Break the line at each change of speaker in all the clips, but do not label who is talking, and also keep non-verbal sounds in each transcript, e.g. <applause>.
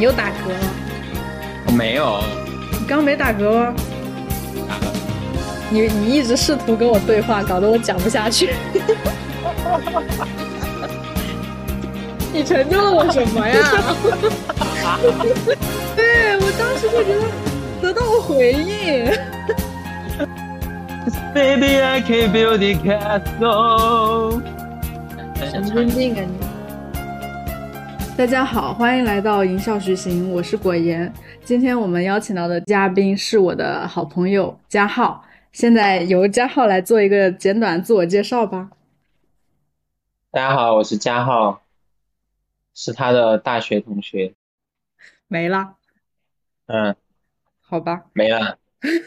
你又打嗝了？
我没有，
你刚没打嗝吗？
打了。
你你一直试图跟我对话，搞得我讲不下去。<laughs> 你成就了我什么呀？<laughs> 对我当时就觉得得到了回应。
Baby, I can build a castle。
神经病啊你！大家好，欢迎来到《吟啸徐行》，我是果言。今天我们邀请到的嘉宾是我的好朋友嘉浩。现在由嘉浩来做一个简短自我介绍吧。
大家好，我是嘉浩，是他的大学同学。
没了，
嗯，
好吧。
没了。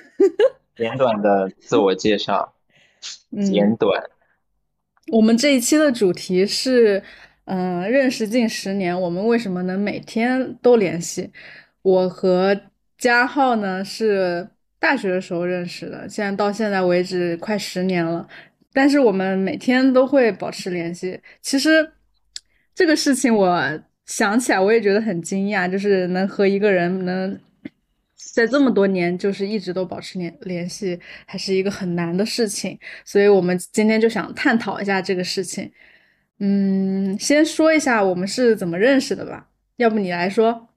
<laughs> 简短的自我介绍，简
嗯，
短。
我们这一期的主题是，嗯、认识近十年，我们为什么能每天都联系？我和嘉浩呢是大学的时候认识的，现在到现在为止快十年了，但是我们每天都会保持联系。其实这个事情我想起来我也觉得很惊讶，就是能和一个人能在这么多年就是一直都保持联联系，还是一个很难的事情。所以我们今天就想探讨一下这个事情。嗯，先说一下我们是怎么认识的吧，要不你来说？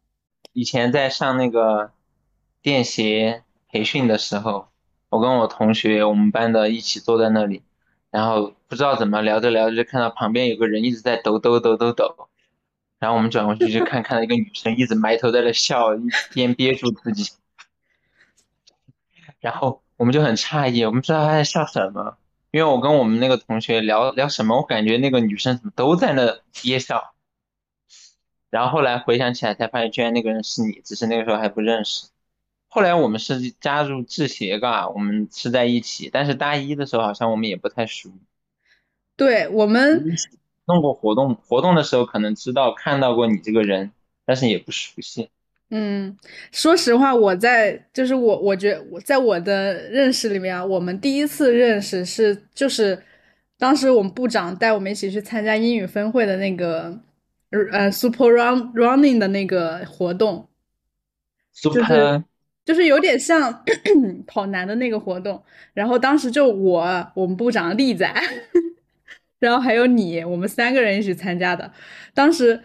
以前在上那个电协培训的时候，我跟我同学，我们班的一起坐在那里，然后不知道怎么聊着聊着，就看到旁边有个人一直在抖抖抖抖抖，然后我们转过去就看看到一个女生一直埋头在那笑，一边憋住自己，<laughs> 然后我们就很诧异，我们不知道她在笑什么，因为我跟我们那个同学聊聊什么，我感觉那个女生怎么都在那憋笑。然后后来回想起来，才发现居然那个人是你，只是那个时候还不认识。后来我们是加入制协嘎，我们是在一起，但是大一的时候好像我们也不太熟。
对，我们
弄过活动，活动的时候可能知道看到过你这个人，但是也不熟悉。
嗯，说实话，我在就是我，我觉我在我的认识里面啊，我们第一次认识是就是当时我们部长带我们一起去参加英语分会的那个呃 Super Run Running 的那个活动，就是就是有点像 <coughs> 跑男的那个活动，然后当时就我我们部长丽仔，<laughs> 然后还有你，我们三个人一起参加的，当时。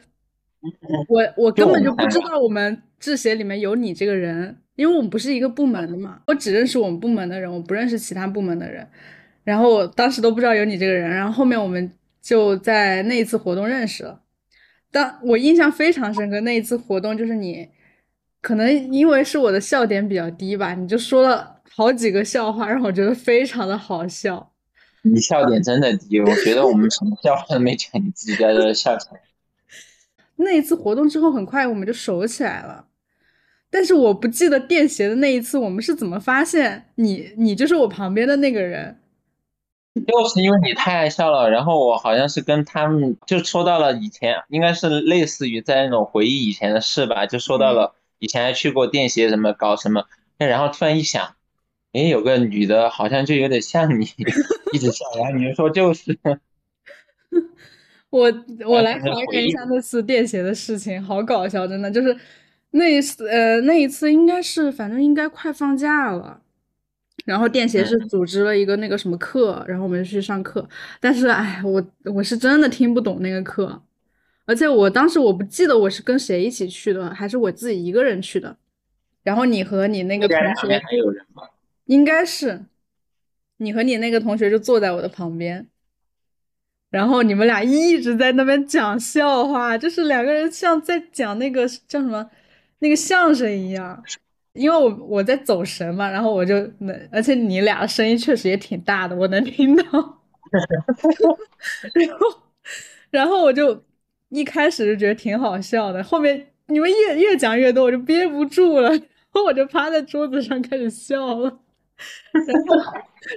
我我根本就不知道我们制协里面有你这个人，因为我们不是一个部门的嘛，我只认识我们部门的人，我不认识其他部门的人。然后我当时都不知道有你这个人，然后后面我们就在那一次活动认识了。但我印象非常深刻，那一次活动就是你，可能因为是我的笑点比较低吧，你就说了好几个笑话，让我觉得非常的好笑。
你笑点真的低，我觉得我们什么笑话都没讲，你自己在这笑起来。
那一次活动之后，很快我们就熟起来了。但是我不记得垫鞋的那一次，我们是怎么发现你你就是我旁边的那个人。<laughs>
就是因为你太爱笑了，然后我好像是跟他们就说到了以前，应该是类似于在那种回忆以前的事吧，就说到
嗯，
了以前还去过电协什么搞什么，哎然后突然一想，诶，有个女的好像就有点像你，<laughs> 一直笑，然后你就说就是，<laughs>
我我来还
变成回忆，
原一下那次电协的事情，好搞笑，真的就是那一次呃那一次应该是反正应该快放假了。然后电协是
嗯，
组织了一个那个什么课，然后我们就去上课。但是哎，我我是真的听不懂那个课，而且我当时我不记得我是跟谁一起去的，还是我自己一个人去的。然后你和你那个同学，
还有人吗？
应该是你和你那个同学就坐在我的旁边，然后你们俩一直在那边讲笑话，就是两个人像在讲那个叫什么那个相声一样。因为我我在走神嘛，然后我就能，而且你俩声音确实也挺大的，我能听到。<laughs> 然后，然后我就一开始就觉得挺好笑的，后面你们越越讲越多，我就憋不住了，然后我就趴在桌子上开始笑了。然后，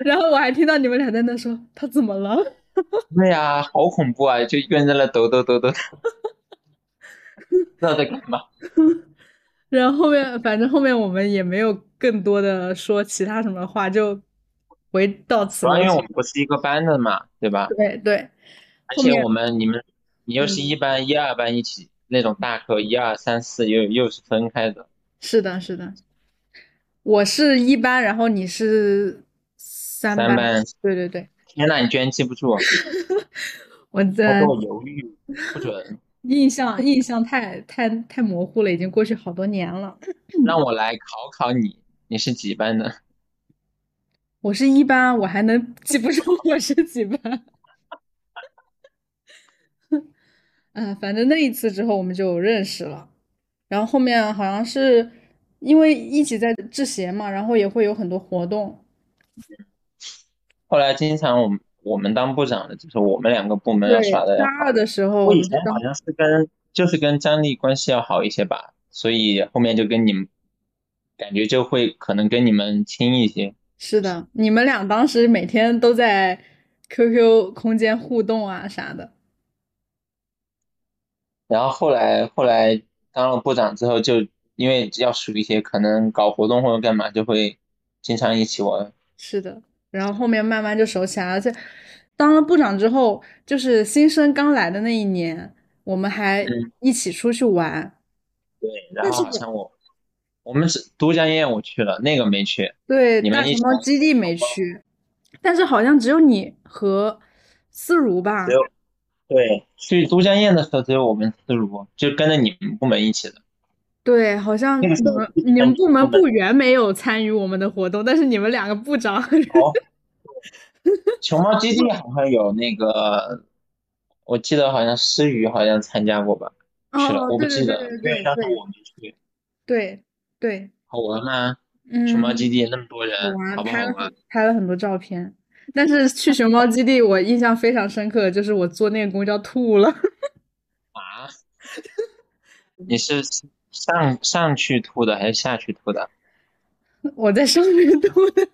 然后我还听到你们俩在那说他怎么了？<laughs>
对呀，好恐怖啊！就一个人在那抖抖抖抖，不知道在干嘛。<laughs>
然后后面反正后面我们也没有更多的说其他什么话，就回到此。
因为我们不是一个班的嘛，对吧？
对对，
而且我们你们你又是
嗯
一班、一二班一起那种大课，一二三四又又是分开的。
是的，是的。我是一班，然后你是三班。
三班。
对对对。
天呐，你居然记不住！<laughs>
我在。
我犹豫，不准。<laughs>
印象印象太太太模糊了，已经过去好多年了。
让我来考考你，你是几班的？<clears throat>
我是一班，我还能记不住我是几班？嗯，<laughs> 反正那一次之后我们就认识了，然后后面好像是因为一起在制鞋嘛，然后也会有很多活动。
后来经常我们。我们当部长的就是我们两个部门要耍的。
大二的时候，
我以前好像是跟就是跟张丽关系要好一些吧，所以后面就跟你们感觉就会可能跟你们亲一些。
是的，你们俩当时每天都在 QQ 空间互动啊啥的。
然后后来后来当了部长之后，就因为要熟一些，可能搞活动或者干嘛就会经常一起玩。
是的。然后后面慢慢就熟起来，而且当了部长之后，就是新生刚来的那一年，我们还一起出去玩。
对，然后好像我我们是都江堰我去了，那个没去。
对，你们熊猫基地没去，但是好像只有你和思如吧？
对，去都江堰的时候只有我们思如，就跟着你们部门一起的。
对，好像你们你们部门部员没有参与我们的活动，但是你们两个部长。
熊猫基地好像有那个，我记得好像思雨好像参加过吧？去了，我不记得，因为当时我没去。
对对。
好玩吗？熊猫基地那么多人，好不好玩？
拍了很多照片，但是去 <laughs> 熊猫基地我印象非常深刻，就是我坐那个公交吐了。
啊？<laughs> 你是？上上去吐的还是下去吐的？<laughs>
我在上面吐的。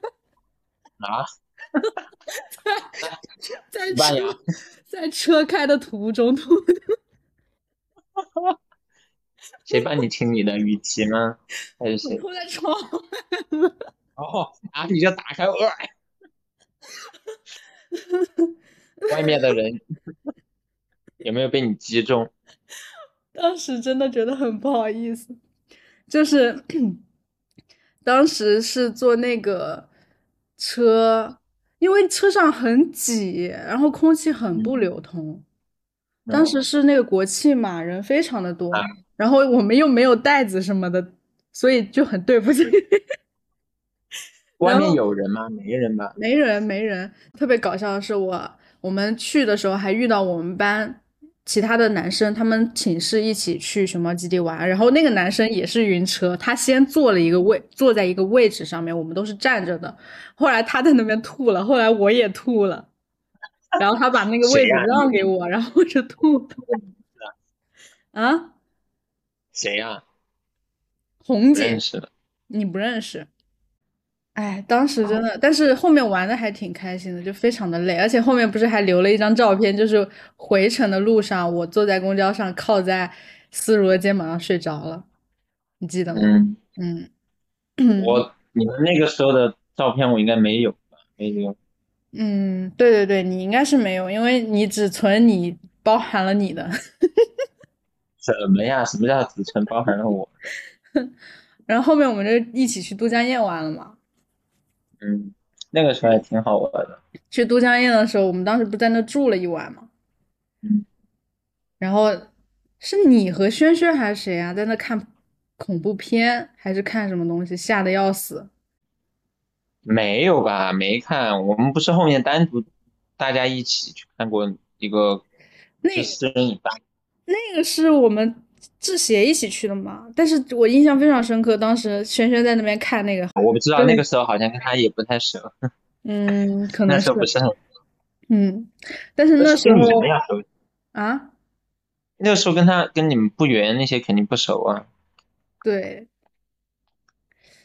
啊？<laughs>
在在车在车开的途中吐的。<laughs>
谁帮你清理的？雨琦吗？还是谁？
吐在窗
外哦，啊你就打开，外面的人有没有被你击中？
当时真的觉得很不好意思，就是 <clears throat> 当时是坐那个车，因为车上很挤，然后空气很不流通。当时是那个国庆嘛，人非常的多，然后我们又没有袋子什么的，所以就很对不起。<laughs>
外面有人吗？没人吧？
没人，没人。特别搞笑的是，我我们去的时候还遇到我们班。其他的男生，他们寝室一起去熊猫基地玩，然后那个男生也是晕车，他先坐了一个位，坐在一个位置上面，我们都是站着的。后来他在那边吐了，后来我也吐了，<laughs> 然后他把那个位置让给我，然后我就吐吐。啊？
谁呀？
红姐。你不认识？哎，当时真的，但是后面玩的还挺开心的，就非常的累，而且后面不是还留了一张照片，就是回程的路上，我坐在公交上，靠在思如的肩膀上睡着了，你记得吗？
嗯嗯，我你们那个时候的照片我应该没有吧？没有。
嗯，对对对，你应该是没有，因为你只存你包含了你的。<laughs>
什么呀？什么叫只存包含了我？<laughs>
然后后面我们就一起去都江堰玩了嘛。
嗯，那个时候还挺好玩的。
去都江堰的时候，我们当时不在那住了一晚吗？
嗯。
然后是你和轩轩还是谁啊，在那看恐怖片，还是看什么东西，吓得要死？
没有吧？没看。我们不是后面单独大家一起去看过一个，
那
私人影吧？
那个是我们。制鞋一起去的嘛，但是我印象非常深刻，当时轩轩在那边看那个，
我不知道那个时候好像跟他也不太熟，<laughs>
嗯，可能
是不是很，
嗯，但是那时候
啊，那个时候跟他跟你们不圆那些肯定不熟啊，
对，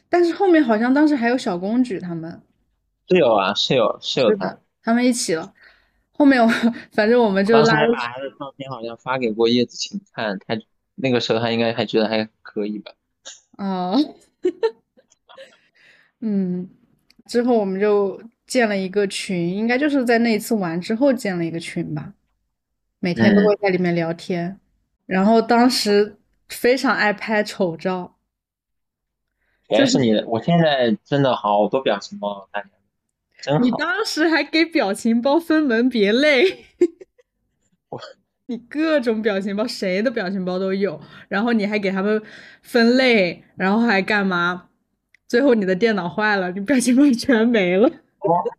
但是后面好像当时还有小公举他们，
是有啊，是有是有
他，他们一起了，后面我 <laughs> 反正我们就拉，
把他的照片好像发给过叶子晴看，他。那个时候他应该还觉得还可以吧？
哦，嗯，之后我们就建了一个群，应该就是在那一次玩之后建了一个群吧，每天都会在里面聊天。然后当时非常爱拍丑照，
原来是你的，我现在真的好多表情包，大家真
你。当时还给表情包分门别类，<laughs>
我
你各种表情包，谁的表情包都有，然后你还给他们分类，然后还干嘛？最后你的电脑坏了，你表情包全没了。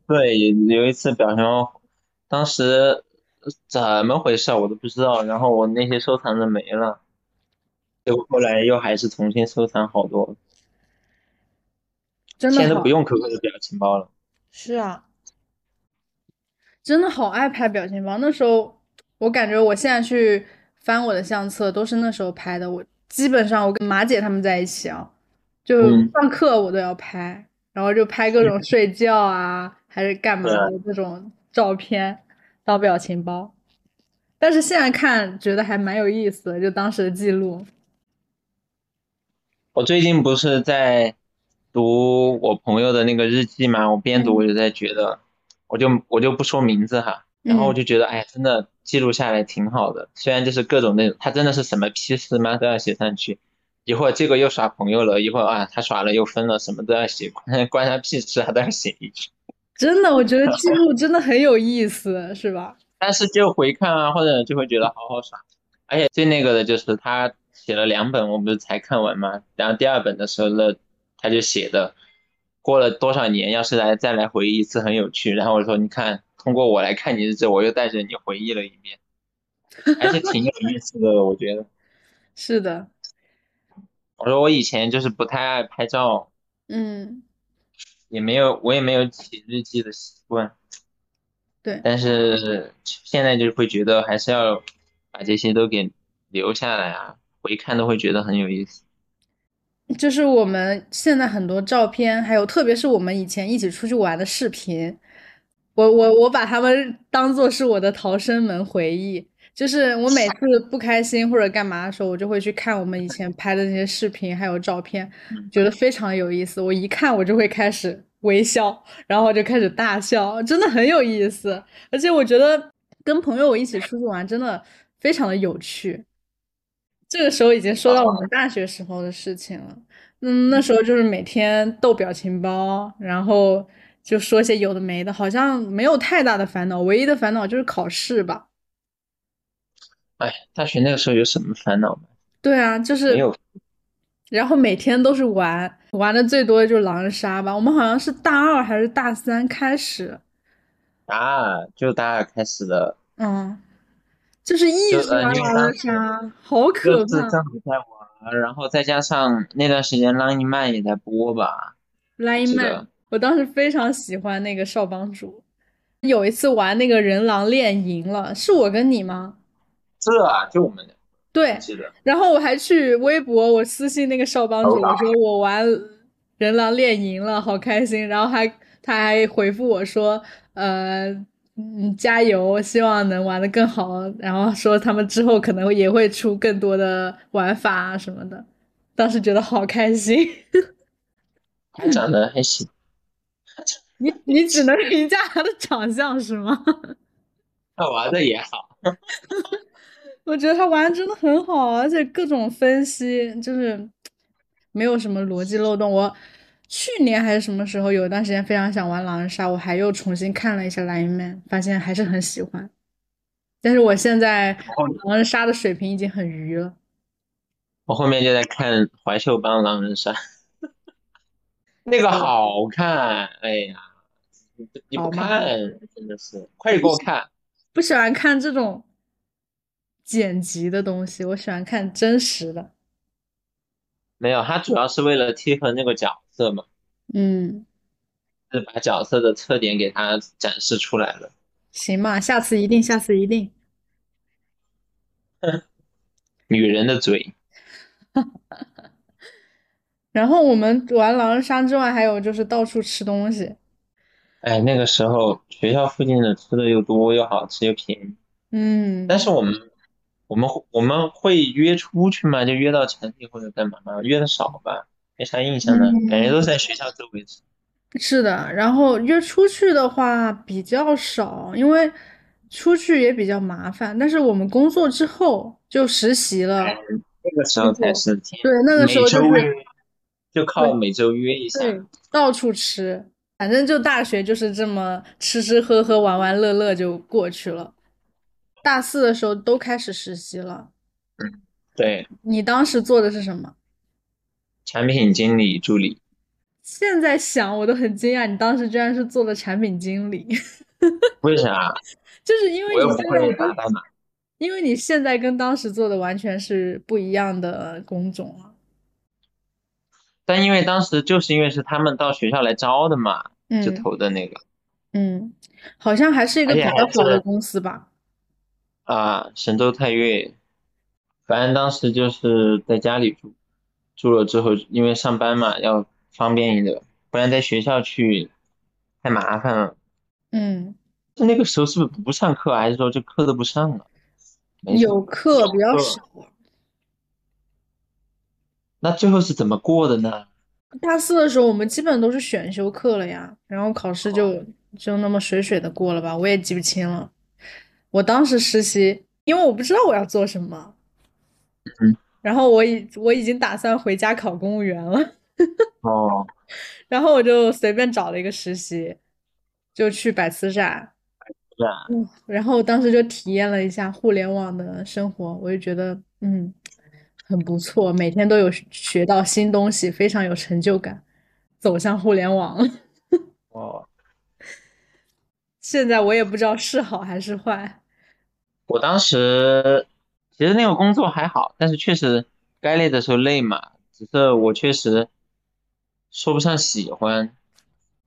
对，有一次表情包，当时怎么回事我都不知道，然后我那些收藏的没了，结果后来又还是重新收藏好多，
真的
现在都不用 QQ 的表情包了。
是啊，真的好爱拍表情包。那时候我感觉我现在去翻我的相册，都是那时候拍的。我基本上我跟马姐他们在一起啊，就
嗯
上课我都要拍，然后就拍各种睡觉啊，还是干嘛的这种照片当表情包。但是现在看觉得还蛮有意思的，就当时的记录。
我最近不是在读我朋友的那个日记嘛，我边读我就在觉得，我就我就不说名字哈，然后我就觉得，哎呀，真的记录下来挺好的。虽然就是各种那种，他真的是什么批示吗都要写上去，一会儿这个又耍朋友了，一会儿啊他耍了又分了，什么都要写，关 <laughs> 关他屁事啊都要写一句。
真的，我觉得记录真的很有意思，是吧？<laughs>
但是就回看啊，或者就会觉得好好耍。而且最那个的就是他写了两本，我不是才看完吗？然后第二本的时候呢，他就写的，过了多少年，要是来再来回忆一次，很有趣。然后我说，你看，通过我来看你日志，我又带着你回忆了一遍，还是挺有意思的，我觉得。<laughs>
是的，
我说我以前就是不太爱拍照，
嗯，
也没有我也没有写日记的习惯，
对。
但是现在就会觉得还是要把这些都给留下来啊，回看都会觉得很有意思。
就是我们现在很多照片，还有特别是我们以前一起出去玩的视频，我我我把他们当做是我的逃生门回忆。就是我每次不开心或者干嘛的时候，我就会去看我们以前拍的那些视频还有照片，觉得非常有意思。我一看我就会开始微笑，然后就开始大笑，真的很有意思。而且我觉得跟朋友一起出去玩真的非常的有趣。这个时候已经说到我们大学时候的事情了。嗯，那时候就是每天逗表情包，然后就说些有的没的，好像没有太大的烦恼，唯一的烦恼就是考试吧。
哎，大学那个时候有什么烦恼吗？
对啊，就是
没有。
然后每天都是玩，玩的最多的就是狼人杀吧。我们好像是大二还是大三开始，
啊，就大二开始的，
嗯，就是一直玩狼人杀，好可怕。
在玩，然后再加上那段时间《浪一漫》也在播吧，
莱茵曼
记得，
我当时非常喜欢那个少帮主。有一次玩那个人狼恋赢了，是我跟你吗？
是啊，就我们俩
对，
记得，
然后我还去微博，我私信那个少帮主，我说我玩人狼恋赢了，好开心。然后还他还回复我说，呃，嗯，加油，希望能玩的更好。然后说他们之后可能也会出更多的玩法啊什么的。当时觉得好开心。<laughs>
他长得还行，
你你只能评价他的长相是吗？
他玩的也好。<laughs>
我觉得他玩的真的很好，而且各种分析就是没有什么逻辑漏洞。我去年还是什么时候有一段时间非常想玩狼人杀，我还又重新看了一下《莱茵曼》，发现还是很喜欢。但是我现在狼人杀的水平已经很鱼了。
我后面就在看怀秀帮狼人杀，<laughs> 那个好看，哎呀，你不你不看真的是，快点给我看。
不喜欢看这种剪辑的东西，我喜欢看真实的。
没有，他主要是为了贴合那个角色嘛，
嗯，
是把角色的特点给他展示出来了。
行吧，下次一定，下次一定。<laughs>
女人的嘴，<laughs>
然后我们玩狼人杀之外，还有就是到处吃东西。
哎，那个时候学校附近的吃的又多又好吃又便宜，
嗯，
但是我们我们我们会约出去吗？就约到城里或者干嘛吗？约的少吧，没啥印象的，感觉都在学校周围吃。
是的，然后约出去的话比较少，因为出去也比较麻烦，但是我们工作之后就实习了，
那个时候才是天，
对，那个时候就是
就靠每周约一下。
对，到处吃，反正就大学就是这么吃吃喝喝、玩玩乐乐就过去了。大四的时候都开始实习了，
嗯，对，
你当时做的是什么？
产品经理助理。
现在想我都很惊讶，你当时居然是做的产品经理。
为啥？<laughs>
就是因为你现在。因为你现在跟当时做的完全是不一样的工种了。
但因为当时就是因为是他们到学校来招的嘛，就
嗯
投的那个
嗯，好像还是一个比较火的公司吧。
啊，神州泰岳。反正当时就是在家里住，住了之后，因为上班嘛要方便一点，不然在学校去太麻烦了。
嗯，
那个时候是不是不上课，还是说这课都不上了？
有课比较少。
那最后是怎么过的呢？
大四的时候，我们基本都是选修课了呀，然后考试就就那么水水的过了吧，我也记不清了。我当时实习，因为我不知道我要做什么，
嗯，
然后我已我已经打算回家考公务员了，
哦，<laughs>
然后我就随便找了一个实习，就去百词斩，嗯，然后当时就体验了一下互联网的生活，我就觉得嗯很不错，每天都有学到新东西，非常有成就感，走向互联网了。<laughs>
哦，
现在我也不知道是好还是坏。
我当时其实那个工作还好，但是确实该累的时候累嘛，只是我确实说不上喜欢。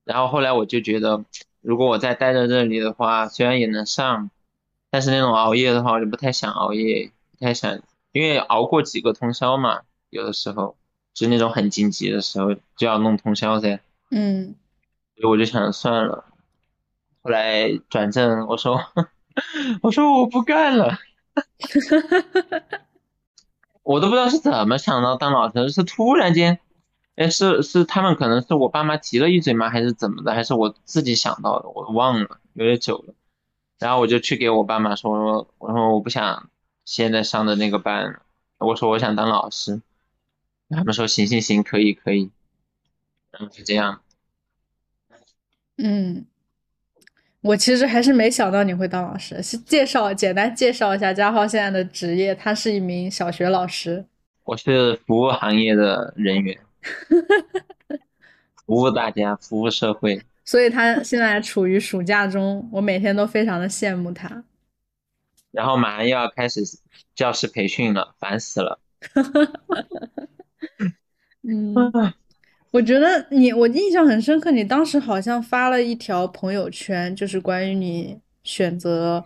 然后后来我就觉得，如果我再待在这里的话，虽然也能上，但是那种熬夜的话，我就不太想熬夜，不太想，因为熬过几个通宵嘛，有的时候就是那种很紧急的时候就要弄通宵噻，
嗯
所以我就想算了。后来转正，我说 <laughs> 我说我不干了。<laughs> 我都不知道是怎么想到当老师，是突然间，哎，是是他们可能是我爸妈提了一嘴吗？还是怎么的？还是我自己想到的？我忘了，有点久了。然后我就去给我爸妈说，我说我说我不想现在上的那个班了，我说我想当老师。他们说行行行，可以可以。然后就这样，
嗯，我其实还是没想到你会当老师。是介绍简单介绍一下嘉浩现在的职业，他是一名小学老师。
我是服务行业的人员，<laughs> 服务大家，服务社会。
所以他现在处于暑假中，我每天都非常的羡慕他。
然后马上又要开始教师培训了，烦死了。<laughs>
嗯，我觉得你，我印象很深刻，你当时好像发了一条朋友圈，就是关于你选择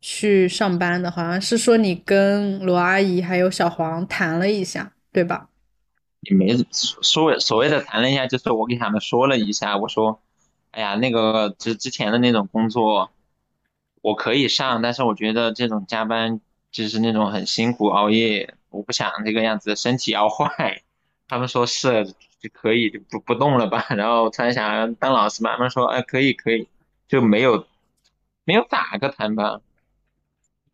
去上班的，好像是说你跟罗阿姨还有小黄谈了一下，对吧？
也没说所谓的谈了一下，就是我给他们说了一下，我说，哎呀，那个之之前的那种工作，我可以上，但是我觉得这种加班就是那种很辛苦熬夜，我不想这个样子，身体要坏。他们说是就可以，就不不动了吧。<laughs> 然后突然想当老师嘛，他们说哎可以可以，就没有没有打个谈吧，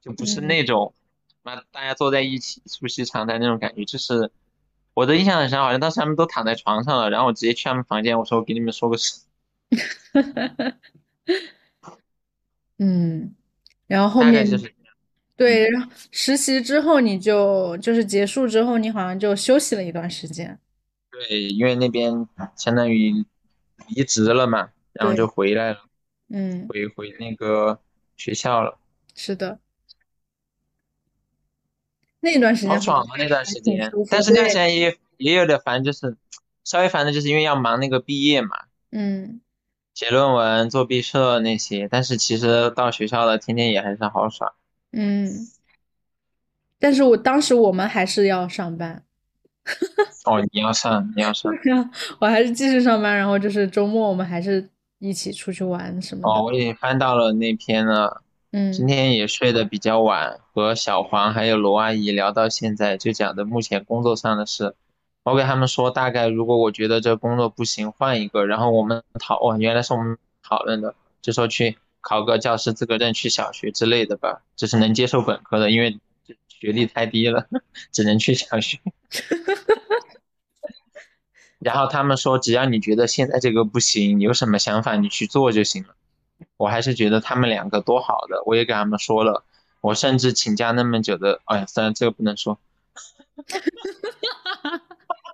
就不是
嗯
那种妈大家坐在一起促膝长谈那种感觉，就是我的印象很深，好像当时他们都躺在床上了，然后我直接去他们房间，我说我给你们说个事，<laughs>
嗯，然后后面
大概就是
对，然后实习之后你就就是结束之后，你好像就休息了一段时间。
对，因为那边相当于离职了嘛，然后就
对，
回来了，
嗯，
回回那个学校了，
是的，那段时间好
爽啊那段
还
时间，
挺舒服。
但是那段时
对，
间也也有点烦，就是稍微烦的就是因为要忙那个毕业嘛。
嗯。
写论文、做毕设那些，但是其实到学校了，天天也还是好耍。
嗯，但是我当时我们还是要上班，<laughs>
哦，你要上，你要上。
然 <laughs> 后我还是继续上班，然后就是周末我们还是一起出去玩什么
哦，我已经翻到了那篇了。嗯今
嗯
天也睡得比较晚，和小黄还有罗阿姨聊到现在，就讲的目前工作上的事。我给他们说，大概如果我觉得这工作不行，换一个。然后我们讨，哦，原来是我们讨论的，就说去考个教师资格证去小学之类的吧，就是能接受本科的，因为学历太低了，<laughs> 只能去小学。<laughs> 然后他们说，只要你觉得现在这个不行，有什么想法你去做就行了。我还是觉得他们两个多好的，我也给他们说了，我甚至请假那么久的，哎呀，算了，这个不能说。<laughs>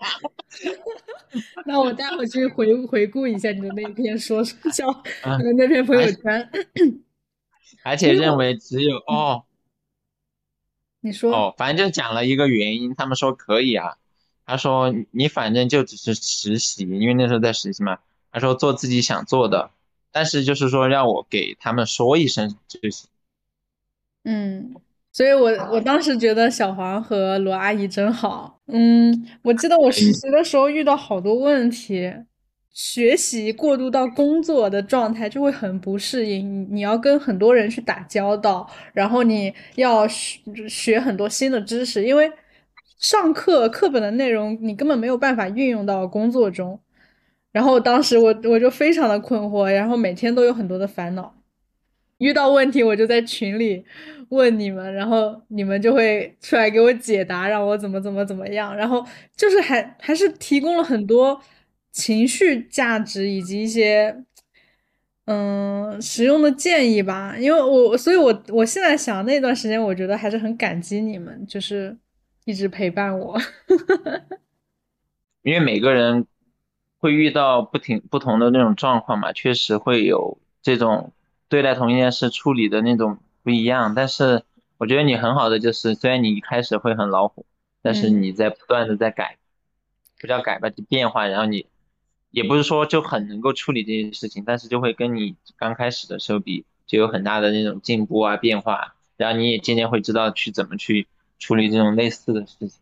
<laughs>
那我待会去回回顾一下你的那篇说说叫你的那篇朋友圈。
而 <laughs> 且认为只有哦，
你说
哦，反正就讲了一个原因，他们说可以啊。他说你反正就只是实习，因为那时候在实习嘛。他说做自己想做的，但是就是说让我给他们说一声就行。
嗯。所以，我我当时觉得小黄和罗阿姨真好。嗯，我记得我实习的时候遇到好多问题，学习过渡到工作的状态就会很不适应。你要跟很多人去打交道，然后你要学学很多新的知识，因为上课课本的内容你根本没有办法运用到工作中。然后当时我我就非常的困惑，然后每天都有很多的烦恼。遇到问题我就在群里问你们，然后你们就会出来给我解答，让我怎么怎么怎么样。然后就是还还是提供了很多情绪价值以及一些嗯实用的建议吧。因为我所以，我我现在想那段时间，我觉得还是很感激你们，就是一直陪伴我。<laughs>
因为每个人会遇到不停不同的那种状况嘛，确实会有这种。对待同一件事处理的那种不一样，但是我觉得你很好的就是，虽然你一开始会很恼火，但是你在不断的在改，不叫改吧，就变化，然后你也不是说就很能够处理这件事情，但是就会跟你刚开始的时候比，就有很大的那种进步啊变化，然后你也渐渐会知道去怎么去处理这种类似的事情。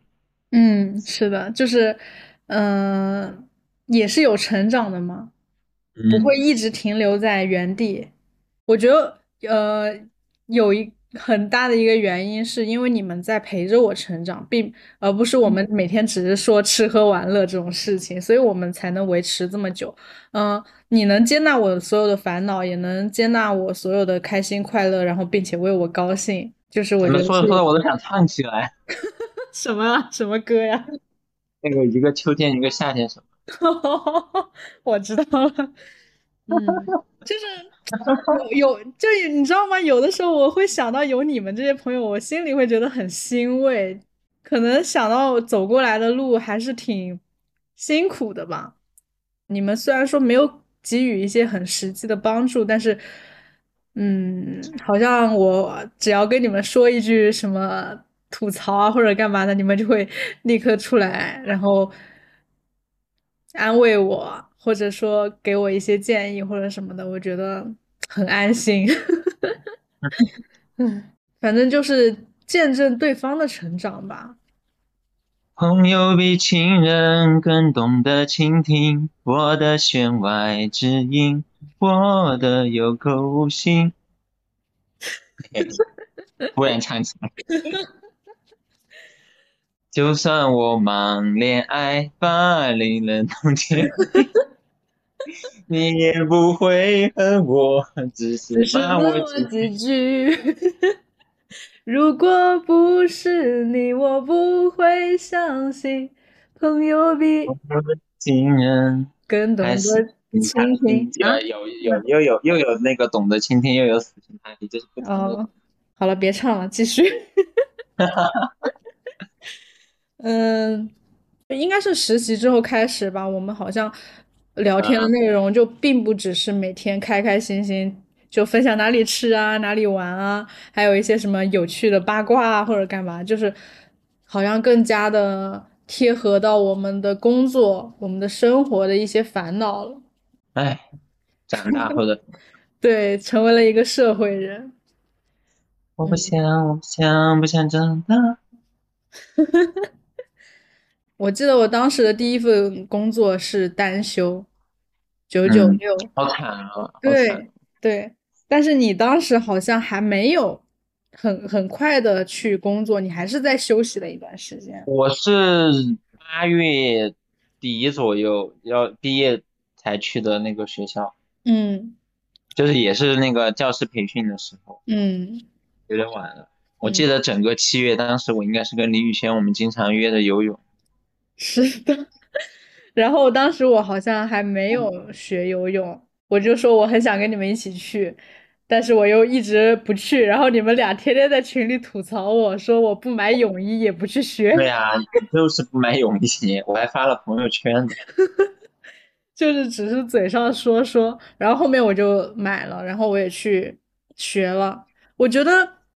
嗯，是的，就是，嗯，也是有成长的嘛，不会一直停留在原地。我觉得，呃，有一很大的一个原因，是因为你们在陪着我成长，并而不是我们每天只是说吃喝玩乐这种事情，所以我们才能维持这么久。嗯，你能接纳我所有的烦恼，也能接纳我所有的开心快乐，然后并且为我高兴，就是我觉得
说着说着我都想唱起来。<laughs>
什么啊什么歌呀？<laughs>
那个一个秋天，一个夏天，什么？<laughs>
我知道了。嗯，就是。有 <laughs> 有，就你知道吗？有的时候我会想到有你们这些朋友，我心里会觉得很欣慰。可能想到走过来的路还是挺辛苦的吧。你们虽然说没有给予一些很实际的帮助，但是，嗯，好像我只要跟你们说一句什么吐槽啊或者干嘛的，你们就会立刻出来，然后安慰我。或者说给我一些建议或者什么的，我觉得很安心。嗯，反正就是见证对方的成长吧。
朋友比情人更懂得倾听我的弦外之音，我的有口无心。<laughs> 突然唱起来。<laughs> 就算我忙恋爱，把离了冬天。<laughs> 你也不会恨我，只是把我
几句。<laughs> 如果不是你，我不会相信朋友比
情人
更懂得倾听。
有有又有又有那个懂得倾听，又有死心塌地，就是不同的。
哦，好了，别唱了，继续。<laughs> 嗯，应该是实习之后开始吧，我们好像。聊天的内容就并不只是每天开开心心就分享哪里吃啊哪里玩啊，还有一些什么有趣的八卦啊或者干嘛，就是好像更加的贴合到我们的工作、我们的生活的一些烦恼了。
哎，长大后的 <laughs>
对，成为了一个社会人。
我不想，我不想，不想长大。<laughs>
我记得我当时的第一份工作是单休，九九六，
好惨啊！
对对，但是你当时好像还没有很很快的去工作，你还是在休息了一段时间。
我是八月底左右要毕业才去的那个学校，
嗯，
就是也是那个教师培训的时候，
嗯，
有点晚了。我记得整个七月，当时我应该是跟李宇轩，我们经常约着游泳。
是的。然后当时我好像还没有学游泳，我就说我很想跟你们一起去，但是我又一直不去。然后你们俩天天在群里吐槽我说我不买泳衣也不去学。
对呀，就是不买泳衣，我还发了朋友圈。<laughs>
就是只是嘴上说说，然后后面我就买了，然后我也去学了。我觉得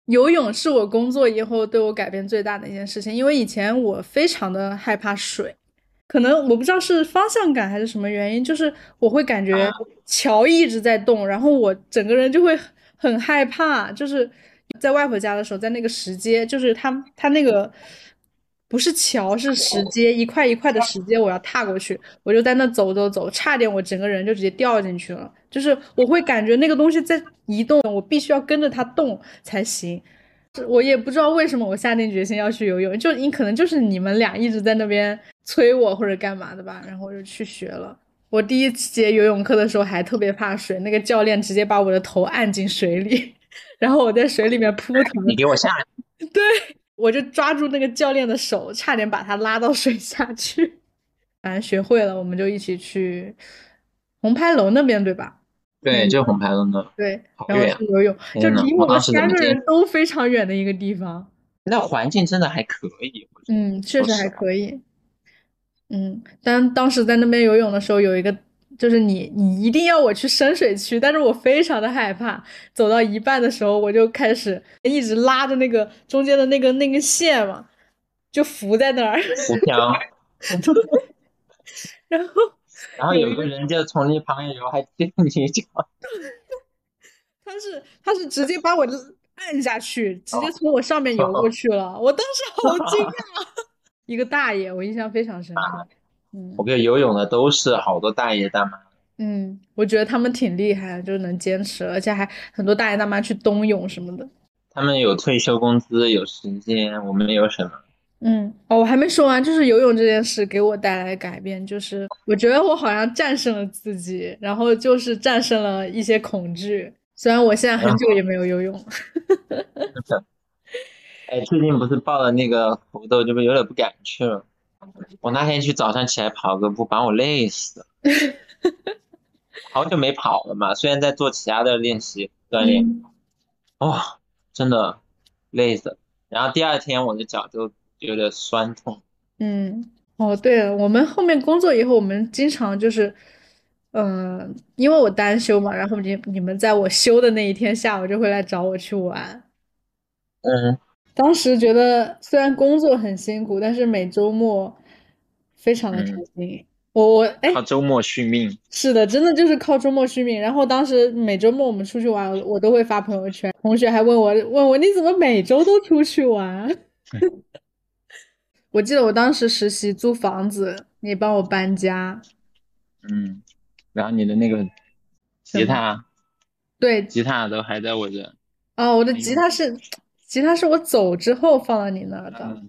游泳是我工作以后对我改变最大的一件事情，因为以前我非常的害怕水。可能我不知道是方向感还是什么原因，就是我会感觉桥一直在动，然后我整个人就会很害怕。就是在外婆家的时候，在那个石阶，就是他他那个不是桥是石阶，一块一块的石阶，我要踏过去，我就在那走走走，差点我整个人就直接掉进去了。就是我会感觉那个东西在移动，我必须要跟着它动才行。我也不知道为什么我下定决心要去游泳，就你可能就是你们俩一直在那边催我或者干嘛的吧，然后我就去学了。我第一节游泳课的时候还特别怕水，那个教练直接把我的头按进水里，<laughs> 然后我在水里面扑腾。<laughs>
你给我下来！<laughs>
对，我就抓住那个教练的手，差点把他拉到水下去。反正学会了，我们就一起去红牌楼那边，对吧？
对，就红牌楼那。
对，然后去游泳，就离我们三个人都非常远的一个地方。
那环境真的还可以。
嗯，确实还可以。嗯，但当时在那边游泳的时候，有一个就是你，你一定要我去深水区，但是我非常的害怕。走到一半的时候，我就开始一直拉着那个中间的那个那根线嘛，就浮在那儿。
浮漂。<laughs>
然后。<laughs>
然后有个人就从你旁边游，还踢你一脚。<laughs>
他是他是直接把我按下去，直接从我上面游过去了。我当时好惊讶，一个大爷，我印象非常深刻。嗯，
我跟游泳的都是好多大爷大妈。
嗯，我觉得他们挺厉害，就是能坚持，而且还很多大爷大妈去冬泳什么的。
他们有退休工资，有时间，我们有什么？
嗯，哦，我还没说完，就是游泳这件事给我带来的改变，就是我觉得我好像战胜了自己，然后就是战胜了一些恐惧。虽然我现在很久也没有游泳。<laughs>
哎，最近不是报了那个福豆，就有点不敢去了。我那天去早上起来跑个步，把我累死了。好久没跑了嘛，虽然在做其他的练习锻炼，哇，真的累死了。然后第二天我的脚就。有点酸痛。
嗯，哦，对了，我们后面工作以后，我们经常就是，嗯，因为我单休嘛，然后你你们在我休的那一天下午就会来找我去玩。
嗯，
当时觉得虽然工作很辛苦，但是每周末非常的开心。我我哎，
靠周末续命。
是的，真的就是靠周末续命。然后当时每周末我们出去玩，我都会发朋友圈，同学还问我问我你怎么每周都出去玩？<laughs> 我记得我当时实习租房子，你帮我搬家。
嗯，然后你的那个吉他，
对，
吉他都还在我这。
哦，我的吉他是，吉他是我走之后放到你那儿的。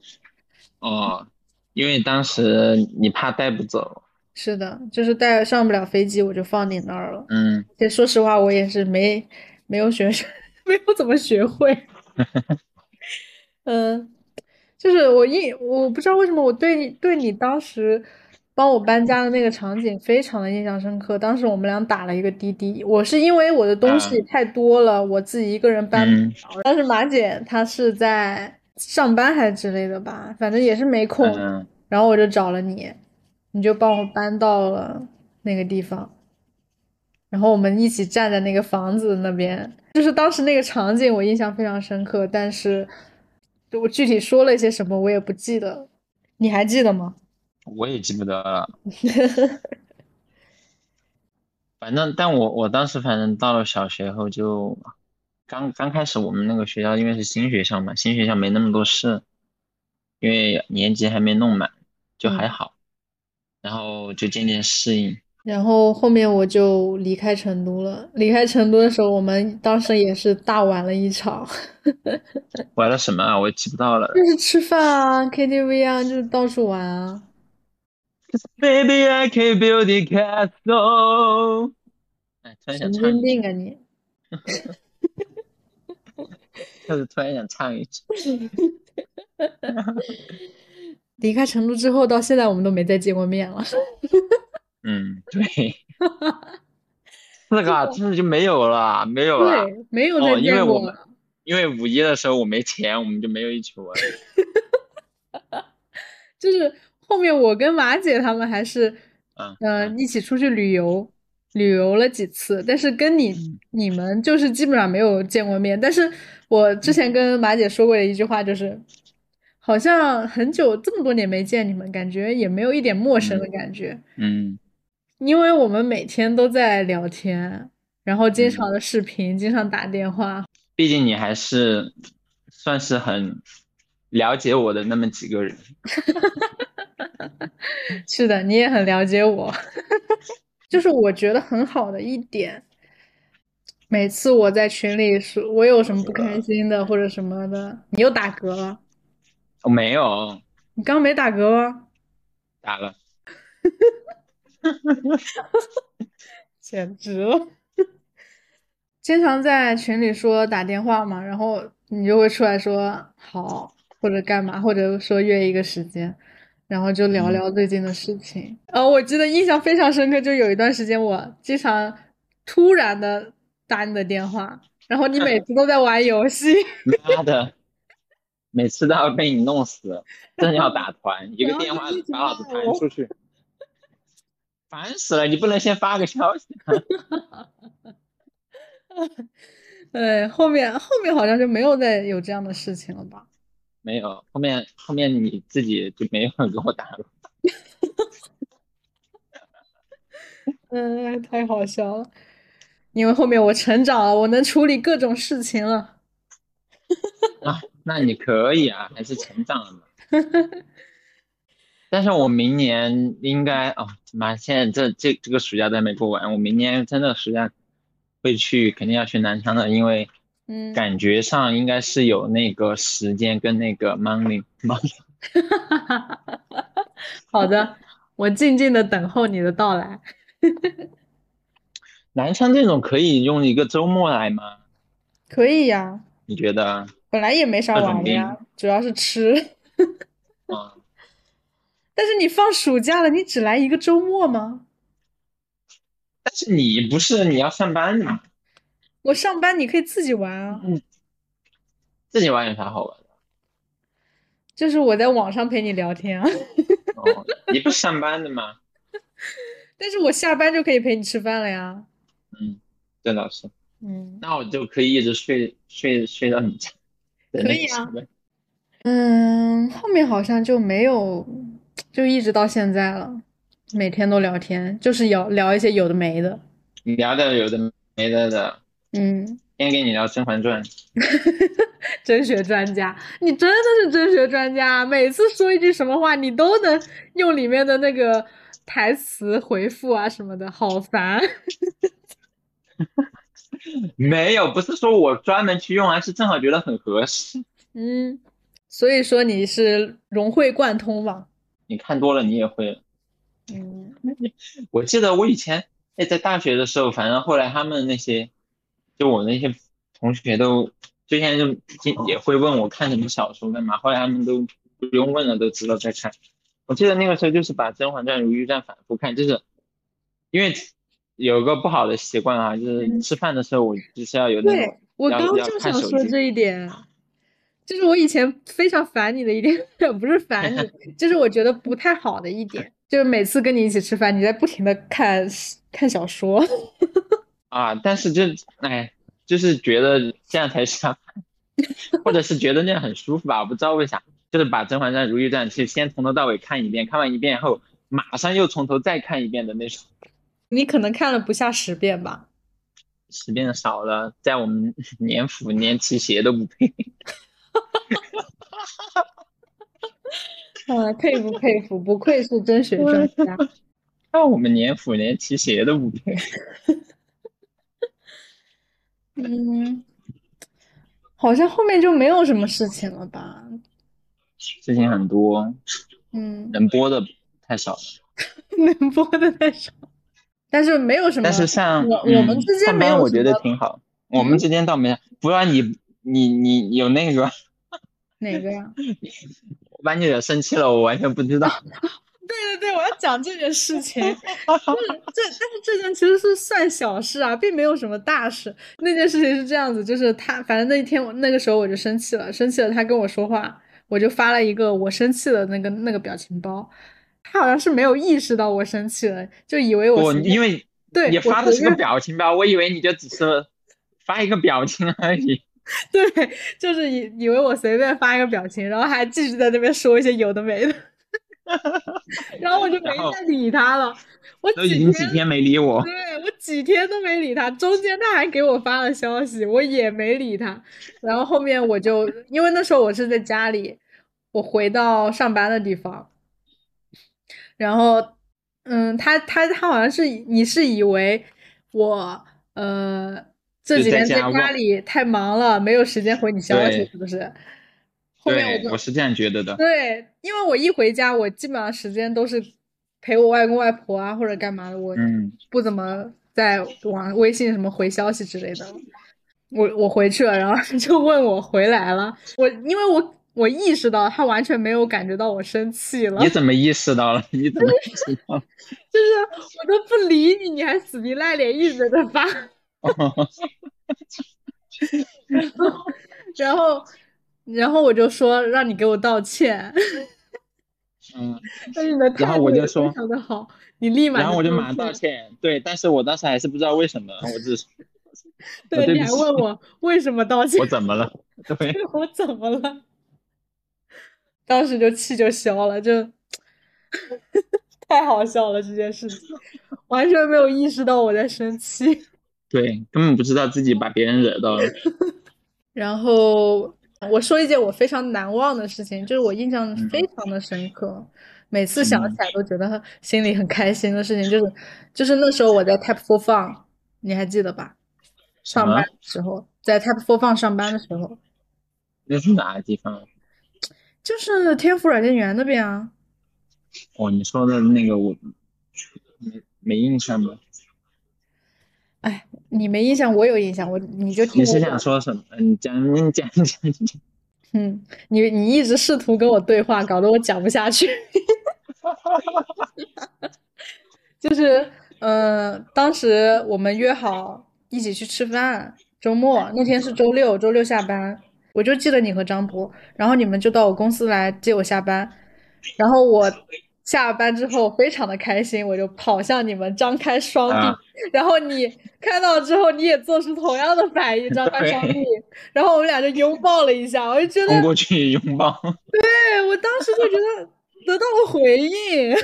哦，因为当时你怕带不走。
是的，就是带上不了飞机，我就放你那儿了。
嗯，
其实说实话，我也是没没有学，<laughs> 没有怎么学会。<laughs> 嗯。就是我印，我不知道为什么我对你对你当时帮我搬家的那个场景非常的印象深刻。当时我们俩打了一个滴滴，我是因为我的东西太多了，我自己一个人搬不了。但是马姐她是在上班还是之类的吧，反正也是没空。然后我就找了你，你就帮我搬到了那个地方，然后我们一起站在那个房子那边，就是当时那个场景我印象非常深刻，但是。我具体说了一些什么，我也不记得，你还记得吗？
我也记不得了。<laughs> 反正，但我我当时反正到了小学后就，刚刚开始我们那个学校因为是新学校嘛，新学校没那么多事，因为年级还没弄满，就还好，然后就渐渐适应。
然后后面我就离开成都了。离开成都的时候，我们当时也是大玩了一场。<laughs>
玩了什么啊？我也记不到了。
就是吃饭啊，KTV 啊，就是到处玩啊。
Baby, I can build a castle。哎，突然
神
想唱神，
经病啊你！<laughs>
就是突然想唱一句。<laughs>
离开成都之后，到现在我们都没再见过面了。
嗯，对，四个真的就没有了，没有了。
对，没有
哦
再见过
因为我们因为五一的时候我没钱，我们就没有一起玩。<laughs>
就是后面我跟马姐他们还是，
嗯
呃，一起出去旅游，旅游了几次，但是跟你
嗯。
你们就是基本上没有见过面。但是我之前跟马姐说过的一句话就是，好像很久这么多年没见你们，感觉也没有一点陌生的感觉，
嗯。
因为我们每天都在聊天，然后经
嗯。
常的视频，经常打电话。
毕竟你还是算是很了解我的那么几个人。<laughs>
是的，你也很了解我，<laughs> 就是我觉得很好的一点。每次我在群里说我有什么不开心的或者什么的，你又打嗝了。
我没有
你刚没打嗝吗？
打了，<laughs>
简直了！经常在群里说打电话嘛，然后你就会出来说好，或者干嘛，或者说约一个时间，然后就聊聊最近的事情。呃，我记得印象非常深刻，就有一段时间我经常突然的打你的电话，然后你每次都在玩游戏，<laughs>
妈的，每次都要被你弄死，真要打团，一 <laughs> 个电话
就
把老子弹出去，烦死了！你不能先发个消息？<laughs>
对，后面后面好像就没有再有这样的事情了吧？
没有，后面后面你自己就没有人给我打了。<laughs>
嗯，太好笑了，因为后面我成长了，我能处理各种事情了。
啊，那你可以啊，还是成长了嘛。<laughs> 但是我明年应该哦，妈，现在这这这个暑假都还没过完，我明年真的暑假会去，肯定要去南昌的，因为
嗯，
感觉上应该是有那个时间跟那个 money <laughs> money。<laughs>
好的，我静静的等候你的到来。<laughs>
南昌这种可以用一个周末来吗？
可以呀，
你觉得？
本来也没啥玩的呀，主要是吃。
啊、
但是你放暑假了，你只来一个周末吗？
但是你不是你要上班的吗？
我上班你可以自己玩啊，
自己玩有啥好玩的？
就是我在网上陪你聊天啊，
哦，你不上班的吗？
但是我下班就可以陪你吃饭了呀。
嗯，这倒是。
嗯
那我就可以一直睡睡睡到你家。
可以啊嗯，后面好像就没有，就一直到现在了，每天都聊天，就是聊聊一些有的没的。
聊的有的没的的，
嗯，
先跟你聊《甄嬛传》，<laughs>
甄学专家，你真的是甄学专家，每次说一句什么话，你都能用里面的那个台词回复啊什么的，好烦。<laughs>
没有，不是说我专门去用，而是正好觉得很合适。<laughs>
嗯，所以说你是融会贯通嘛。
你看多了，你也会了。
嗯
我记得我以前哎，在大学的时候，反正后来他们那些，就我那些同学都，之前就就也会问我看什么小说干嘛，后来他们都不用问了，都知道在看。我记得那个时候就是把《甄嬛传》《如懿传》反复看，就是因为有个不好的习惯啊，就是吃饭的时候我就是要有那
对
种
我刚正
看手机
想说这一点，就是我以前非常烦你的一点，<laughs> 不是烦你，<laughs> 就是我觉得不太好的一点，就是每次跟你一起吃饭，你在不停的看看小说。
啊，但是就哎，就是觉得这样才下饭，<laughs> 或者是觉得那样很舒服吧，我不知道为啥，就是把《甄嬛传》《如懿传》去先从头到尾看一遍，看完一遍后马上又从头再看一遍的那种，
你可能看了不下十遍吧？
十遍少了，在我们 <laughs> 年府连提鞋都不配。<laughs>
啊，佩服佩服，不愧是真学专家。
那我们年府连提鞋都不配。
嗯，好像后面就没有什么事情了吧？
事情很多，
嗯，
能播的太少了。<laughs>
能播的太少。但是没有什么。
但是像
我我们之间
没有，我觉得挺好。我们之间倒没，不然你你你有那个
哪个呀？<laughs>
我把你惹生气了，我完全不知道。<laughs> <laughs>
讲这件事情。<laughs> 就是这，但是这件其实是算小事啊，并没有什么大事。那件事情是这样子，就是他，反正那一天那个时候我就生气了，生气了，他跟我说话，我就发了一个我生气的那个那个表情包。他好像是没有意识到我生气了，就以为我
因为
对
你发的是个表情包，我以为你就只是发一个表情而已。<laughs>
对，就是以以为我随便发一个表情，然后还继续在那边说一些有的没的。<laughs> 然后我就没再理他了。我
都已经几天没理我。
对我几天都没理他，中间他还给我发了消息，我也没理他。然后后面我就因为那时候我是在家里，我回到上班的地方。然后，嗯，他他他好像是你是以为我呃这几天在家里太忙了，没有时间回你消息，是不是？
对，我我是这样觉得的。
对，因为我一回家，我基本上时间都是陪我外公外婆啊，或者干嘛的，我不怎么在网微信什么回消息之类的。我我回去了，然后就问我回来了，我因为我我意识到他完全没有感觉到我生气了。
你怎么意识到了？你怎么意识到？<laughs>
就是我都不理你，你还死皮赖脸一直在发。<laughs> 然后，然后。然后我就说让你给我道歉，
嗯，<laughs>
但是你的态度非常的好，你立马
然后我就马上道歉，对，但是我当时还是不知道为什么，我只是，<laughs>
对，你还问我为什么道 <laughs> 歉，
我怎么了？对，
我怎么了？当时就气就消了，就太好笑了这件事情，完全没有意识到我在生气，
对，根本不知道自己把别人惹到了，
然后。我说一件我非常难忘的事情，就是我印象非常的深刻，每次想起来都觉得心里很开心的事情，就是就是那时候我在 Type Four Fun，你还记得吧？上班的时候，在 Type Four Fun 上班的时候，
那是哪个地方？
就是天府软件园那边啊。
哦，你说的那个我没没印象吧？
哎，你没印象，我有印象，我你就听。
你是想说什么？你讲，你讲，你讲，你讲。<laughs>
嗯，你你一直试图跟我对话，搞得我讲不下去。<laughs> 就是，嗯，当时我们约好一起去吃饭，周末那天是周六，周六下班，我就记得你和张博，然后你们就到我公司来接我下班，然后我。下班之后非常的开心，我就跑向你们，张开双臂，然后你看到之后，你也做出同样的反应，张开双臂，然后我们俩就拥抱了一下，我就觉得
冲过去拥抱，
对我当时就觉得得到了回应，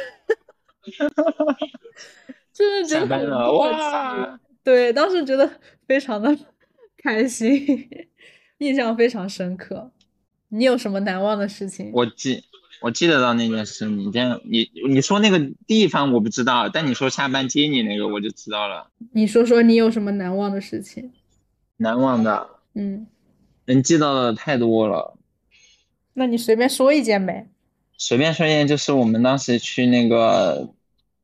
真的觉得很默契，对，当时觉得非常的 <laughs> 开心，<laughs> 印象非常深刻。你有什么难忘的事情？
我记。我记得到那件事，你这样，你你说那个地方我不知道，但你说下班接你那个我就知道了。
你说说你有什么难忘的事情？
难忘的，
嗯，
能记到的太多了。
那你随便说一件呗。
随便说一件，就是我们当时去那个，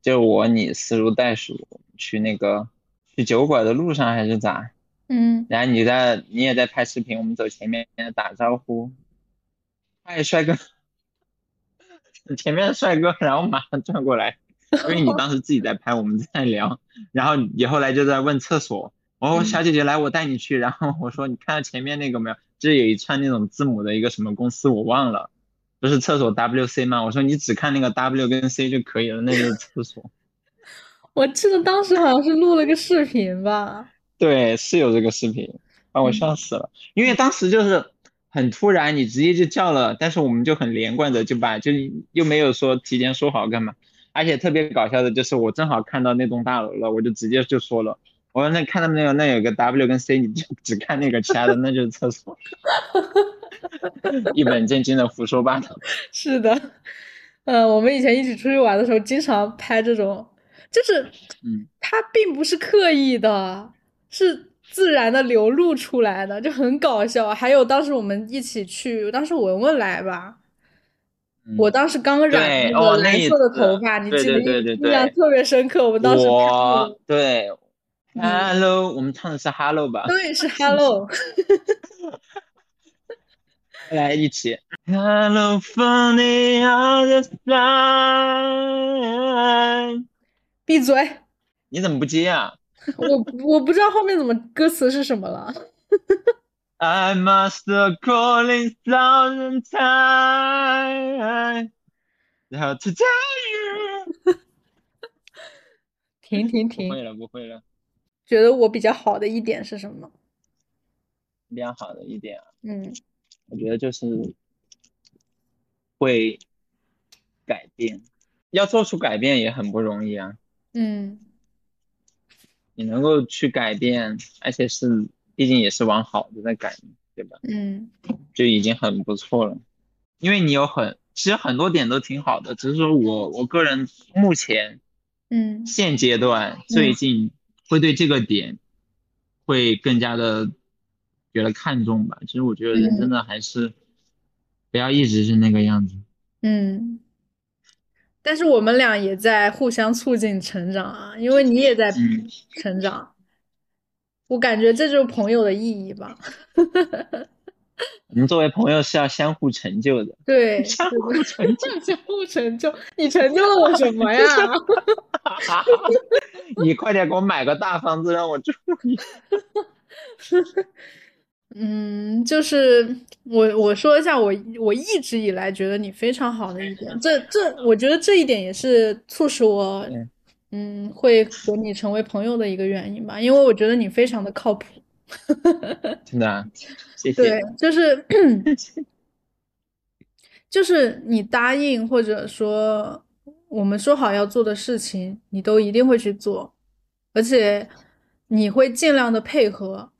就我你思如袋鼠去那个去酒馆的路上还是咋？
嗯。
然后你在你也在拍视频，我们走前面打招呼，嗨帅哥。前面的帅哥，然后马上转过来，因为你当时自己在拍，我们在聊，然后你后来就在问厕所，我说小姐姐来，我带你去，然后我说你看到前面那个没有，就是有一串那种字母的一个什么公司，我忘了，不是厕所 W C 吗？我说你只看那个 W 跟 C 就可以了，那就是厕所。<laughs>
我记得当时好像是录了个视频吧？
对，是有这个视频，把我笑死了，因为当时就是。很突然，你直接就叫了，但是我们就很连贯的就把就又没有说提前说好干嘛，而且特别搞笑的就是我正好看到那栋大楼了，我就直接就说了，我说那看到没有那有个 W 跟 C，你就只看那个，其他的那就是厕所，<laughs> 一本正经的胡说八道。<laughs>
是的，呃，我们以前一起出去玩的时候，经常拍这种，就是，
嗯，
他并不是刻意的，是。自然的流露出来的就很搞笑，还有当时我们一起去，当时文文来吧，
嗯
我当时刚染
对
那个蓝色的头发，你记得印象特别深刻。我们当时
对
嗯
，Hello，我们唱的是 Hello 吧？
对是 Hello，<laughs>
来一起。Hello from the other side。
闭嘴！
你怎么不接啊 <laughs>
我我不知道后面怎么歌词是什么了。
？I must call in thousand times how to tell you。
停停
不会！了，不会了。
觉得我比较好的一点是什么？
比较好的一点啊，
嗯
我觉得就是会改变，要做出改变也很不容易啊。
嗯
你能够去改变，而且是毕竟也是往好的在改，对吧？
嗯
就已经很不错了。因为你有很，其实很多点都挺好的，只是说我我个人目前
嗯
现阶段最近会对这个点会更加的觉得看重吧。其实我觉得人
嗯
真的还是不要一直是那个样子。
嗯。但是我们俩也在互相促进成长啊，因为你也在
嗯，
成长，我感觉这就是朋友的意义吧。
我们作为朋友是要相互成就的，
对，<laughs>
相互成就。
相互成就，你成就了我什么呀？<laughs>
你快点给我买个大房子让我住。<laughs>
嗯，就是我我说一下我我一直以来觉得你非常好的一点，这这我觉得这一点也是促使我
嗯
嗯会和你成为朋友的一个原因吧，因为我觉得你非常的靠谱。<laughs>
真的啊，谢
对
谢。，
就是 <coughs> 就是你答应或者说我们说好要做的事情，你都一定会去做，而且你会尽量的配合，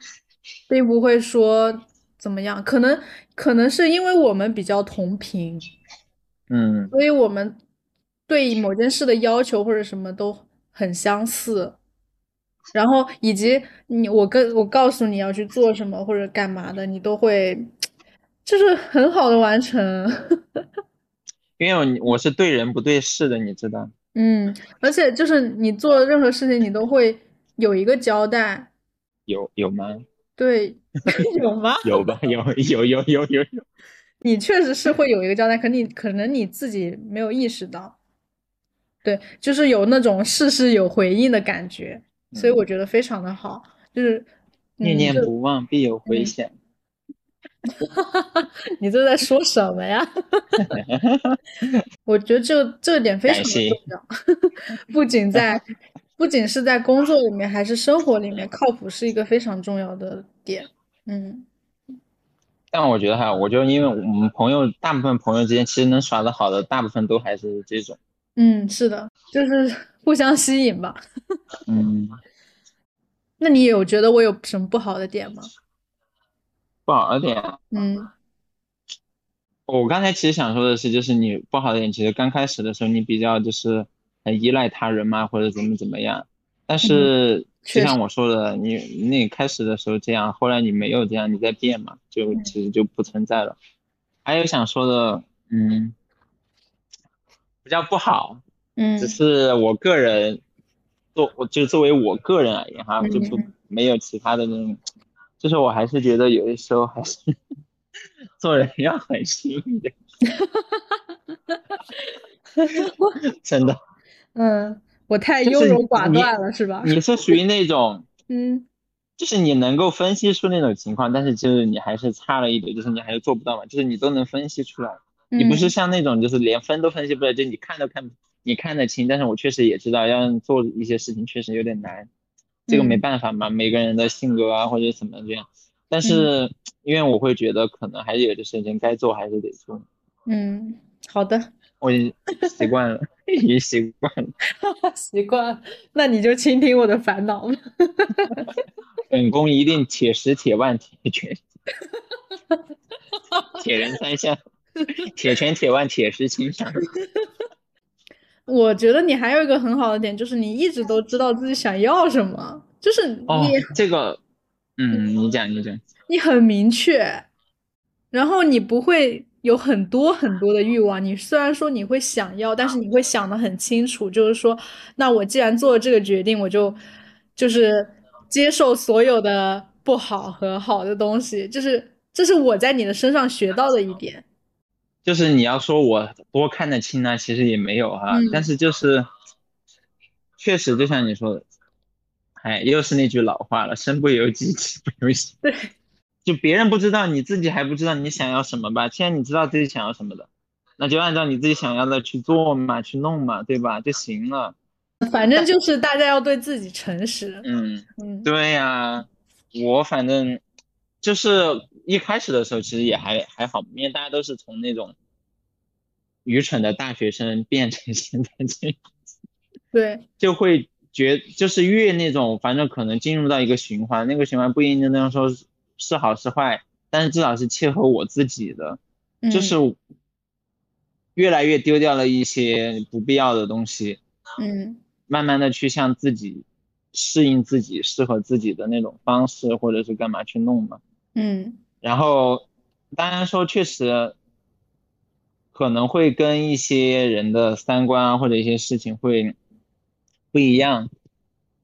并不会说怎么样。可能可能是因为我们比较同频，
嗯
所以我们对某件事的要求或者什么都很相似。然后以及你，我跟我告诉你要去做什么或者干嘛的，你都会就是很好的完成。<laughs>
因为我我是对人不对事的，你知道。
嗯，而且就是你做任何事情，你都会有一个交代。
有有吗？
对，<laughs> 有吗？
有吧？有有有有有有。
你确实是会有一个交代，可你可能你自己没有意识到。对，就是有那种事事有回应的感觉，所以我觉得非常的好。就是
念念不忘，必有回响。<laughs>
你这在说什么呀？<laughs> 我觉得这这点非常的重要，不仅在不仅是在工作里面，还是生活里面，靠谱是一个非常重要的点。嗯
但我觉得哈，我就因为我们朋友大部分朋友之间，其实能耍得好的，大部分都还是这种。
嗯，是的，就是 <laughs> 互相吸引吧。
嗯，<laughs>
那你有觉得我有什么不好的点吗？
不好的点啊，
嗯
我刚才其实想说的是，就是你不好的点，其实刚开始的时候你比较就是很依赖他人嘛，或者怎么怎么样。但是就像我说的，你那开始的时候这样，后来你没有这样，你在变嘛，就
嗯
其实就不存在了。还有想说的，嗯，比较不好，
嗯
只是我个人作，我就作为我个人而言哈，就不
嗯
没有其他的那种，就是我还是觉得有的时候还是做人要狠心一点，<laughs> 真的。
嗯，我太
就是
优柔寡
你
断了，是吧？
你是属于那种，<laughs>
嗯。
就是你能够分析出那种情况，但是就是你还是差了一点，就是你还是做不到嘛，就是你都能分析出来，你不是。
嗯
像那种就是连分都分析不来，就你看都看不，你看得清，但是我确实也知道要做一些事情确实有点难，这个没
嗯。
办法嘛，每个人的性格啊或者怎么这样，但是因为我会觉得可能还是有的事情该做还是得做，
嗯，好的，
我已经习惯了，已经习惯了，<laughs>
习惯了。那你就倾听我的烦恼吧。<laughs>
本宫一定铁石铁腕铁拳，<laughs> 铁人三项，铁拳铁腕铁石心肠。
我觉得你还有一个很好的点，就是你一直都知道自己想要什么，就是你、
哦，这个，嗯，你讲你讲，
你很明确，然后你不会有很多很多的欲望。你虽然说你会想要，但是你会想得很清楚，就是说，那我既然做了这个决定，我就就是接受所有的不好和好的东西。就是这是我在你的身上学到的一点。
就是你要说我多看得清呢，其实也没有哈，但是就是确实就像你说的，哎，又是那句老话了，身不由己，己不由心。
对。<laughs>
就别人不知道，你自己还不知道你想要什么吧？既然你知道自己想要什么的，那就按照你自己想要的去做嘛，去弄嘛，对吧？就行了。
反正就是大家要对自己诚实。
嗯嗯，对呀，我反正就是一开始的时候其实也还还好，因为大家都是从那种愚蠢的大学生变成现在这样子。<laughs>
对，
就会觉就是越那种，反正可能进入到一个循环，那个循环不一定能说。是好是坏，但是至少是切合我自己的，就是越来越丢掉了一些不必要的东西，
嗯，
慢慢的去向自己适应自己适合自己的那种方式，或者是干嘛去弄嘛，
嗯，
然后当然说确实可能会跟一些人的三观啊或者一些事情会不一样，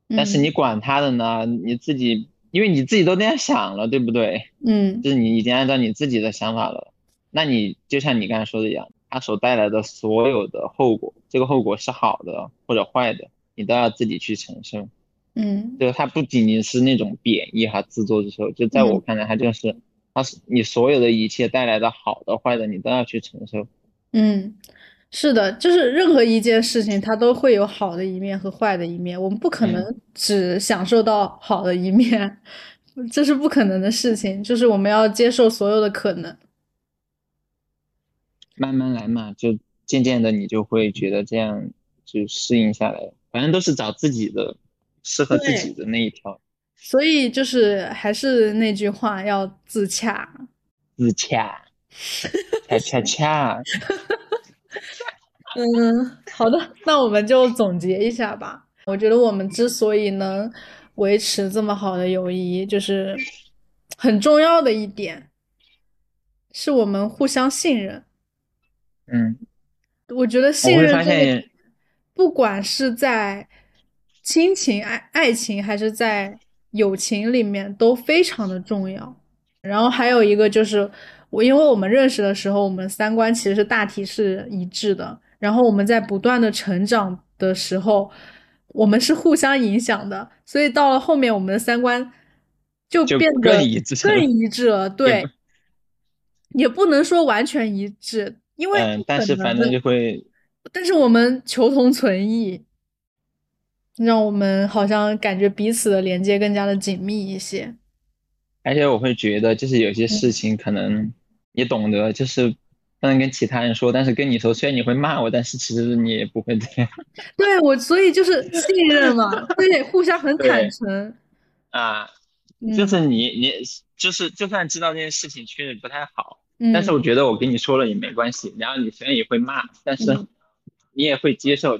但是你管他的呢，你自己。因为你自己都那样想了，对不对？
嗯，
就是你已经按照你自己的想法了，那你就像你刚才说的一样，它所带来的所有的后果，这个后果是好的或者坏的，你都要自己去承受。
嗯，
就是它不仅仅是那种贬义哈，自作自受。就在我看来，它就是，它是你所有的一切带来的好的坏的，你都要去承受。
嗯。是的，就是任何一件事情，它都会有好的一面和坏的一面。我们不可能只享受到好的一面，<laughs> 这是不可能的事情。就是我们要接受所有的可能，
慢慢来嘛，就渐渐的你就会觉得这样就适应下来。反正都是找自己的适合自己的那一条。
所以就是还是那句话，要自洽。
自洽，恰 <laughs> 恰恰。<laughs>
嗯，好的，那我们就总结一下吧。我觉得我们之所以能维持这么好的友谊，就是很重要的一点，是我们互相信任。
嗯，
我觉得信任这个，不管是在亲情、爱爱情，还是在友情里面，都非常的重要。然后还有一个就是，我因为我们认识的时候，我们三观其实是大体是一致的。然后我们在不断的成长的时候，我们是互相影响的，所以到了后面，我们的三观就变得
更一致，
更一致了。对，<laughs> 也不能说完全一致，因为
嗯，但是反正就会，
但是我们求同存异，让我们好像感觉彼此的连接更加的紧密一些。
而且我会觉得，就是有些事情可能你懂得，就是。不能跟其他人说，但是跟你说，虽然你会骂我，但是其实你也不会这样。<laughs>
对我，所以就是信任嘛，对，互相很坦诚。
啊，就是你，你就是就算知道这件事情确实不太好，
嗯，
但是我觉得我跟你说了也没关系。然后你虽然也会骂，但是你也会接受。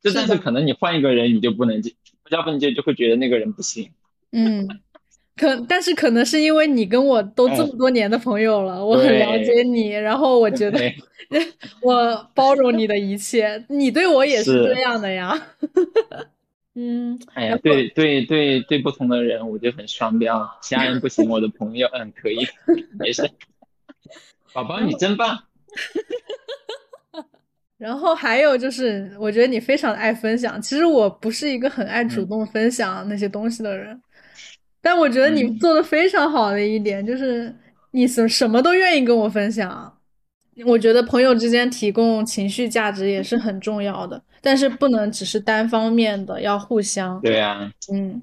就但是可能你换一个人，你就不能接，要不你就就会觉得那个人不行。
嗯。可，但是可能是因为你跟我都这么多年的朋友了，我很了解你，然后我觉得 <laughs> 我包容你的一切，你对我也是这样的呀。<laughs> 嗯，
哎呀，对对对对，不同的人我就很双标，其他人不行，我的朋友嗯可以，<laughs> 没事。宝宝你真棒。
然后还有就是，我觉得你非常的爱分享，其实我不是一个很爱主动分享那些东西的人。但我觉得你做的非常好的一点就是，你什什么都愿意跟我分享。我觉得朋友之间提供情绪价值也是很重要的，但是不能只是单方面的，要互相。
对呀。
嗯，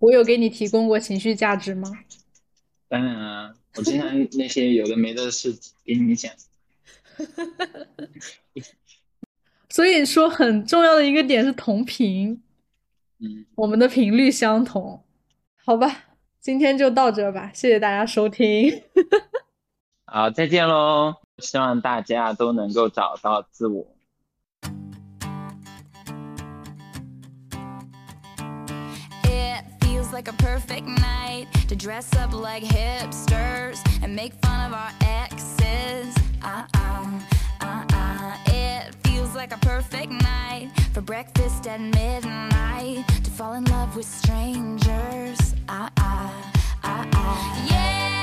我有给你提供过情绪价值吗？
当然啊，我经常那些有的没的事给你讲。<laughs>
所以说，很重要的一个点是同频。
嗯，
我们的频率相同。好吧，今天就到这吧，谢谢大家收听。
好，再见喽！希望大家都能够找到自我。It feels like a perfect night to dress up like hipsters and make fun of our exes.
Uh-uh, uh, it feels like a perfect night for breakfast at midnight to fall in love with strangers. Uh, uh, uh, uh. Yeah.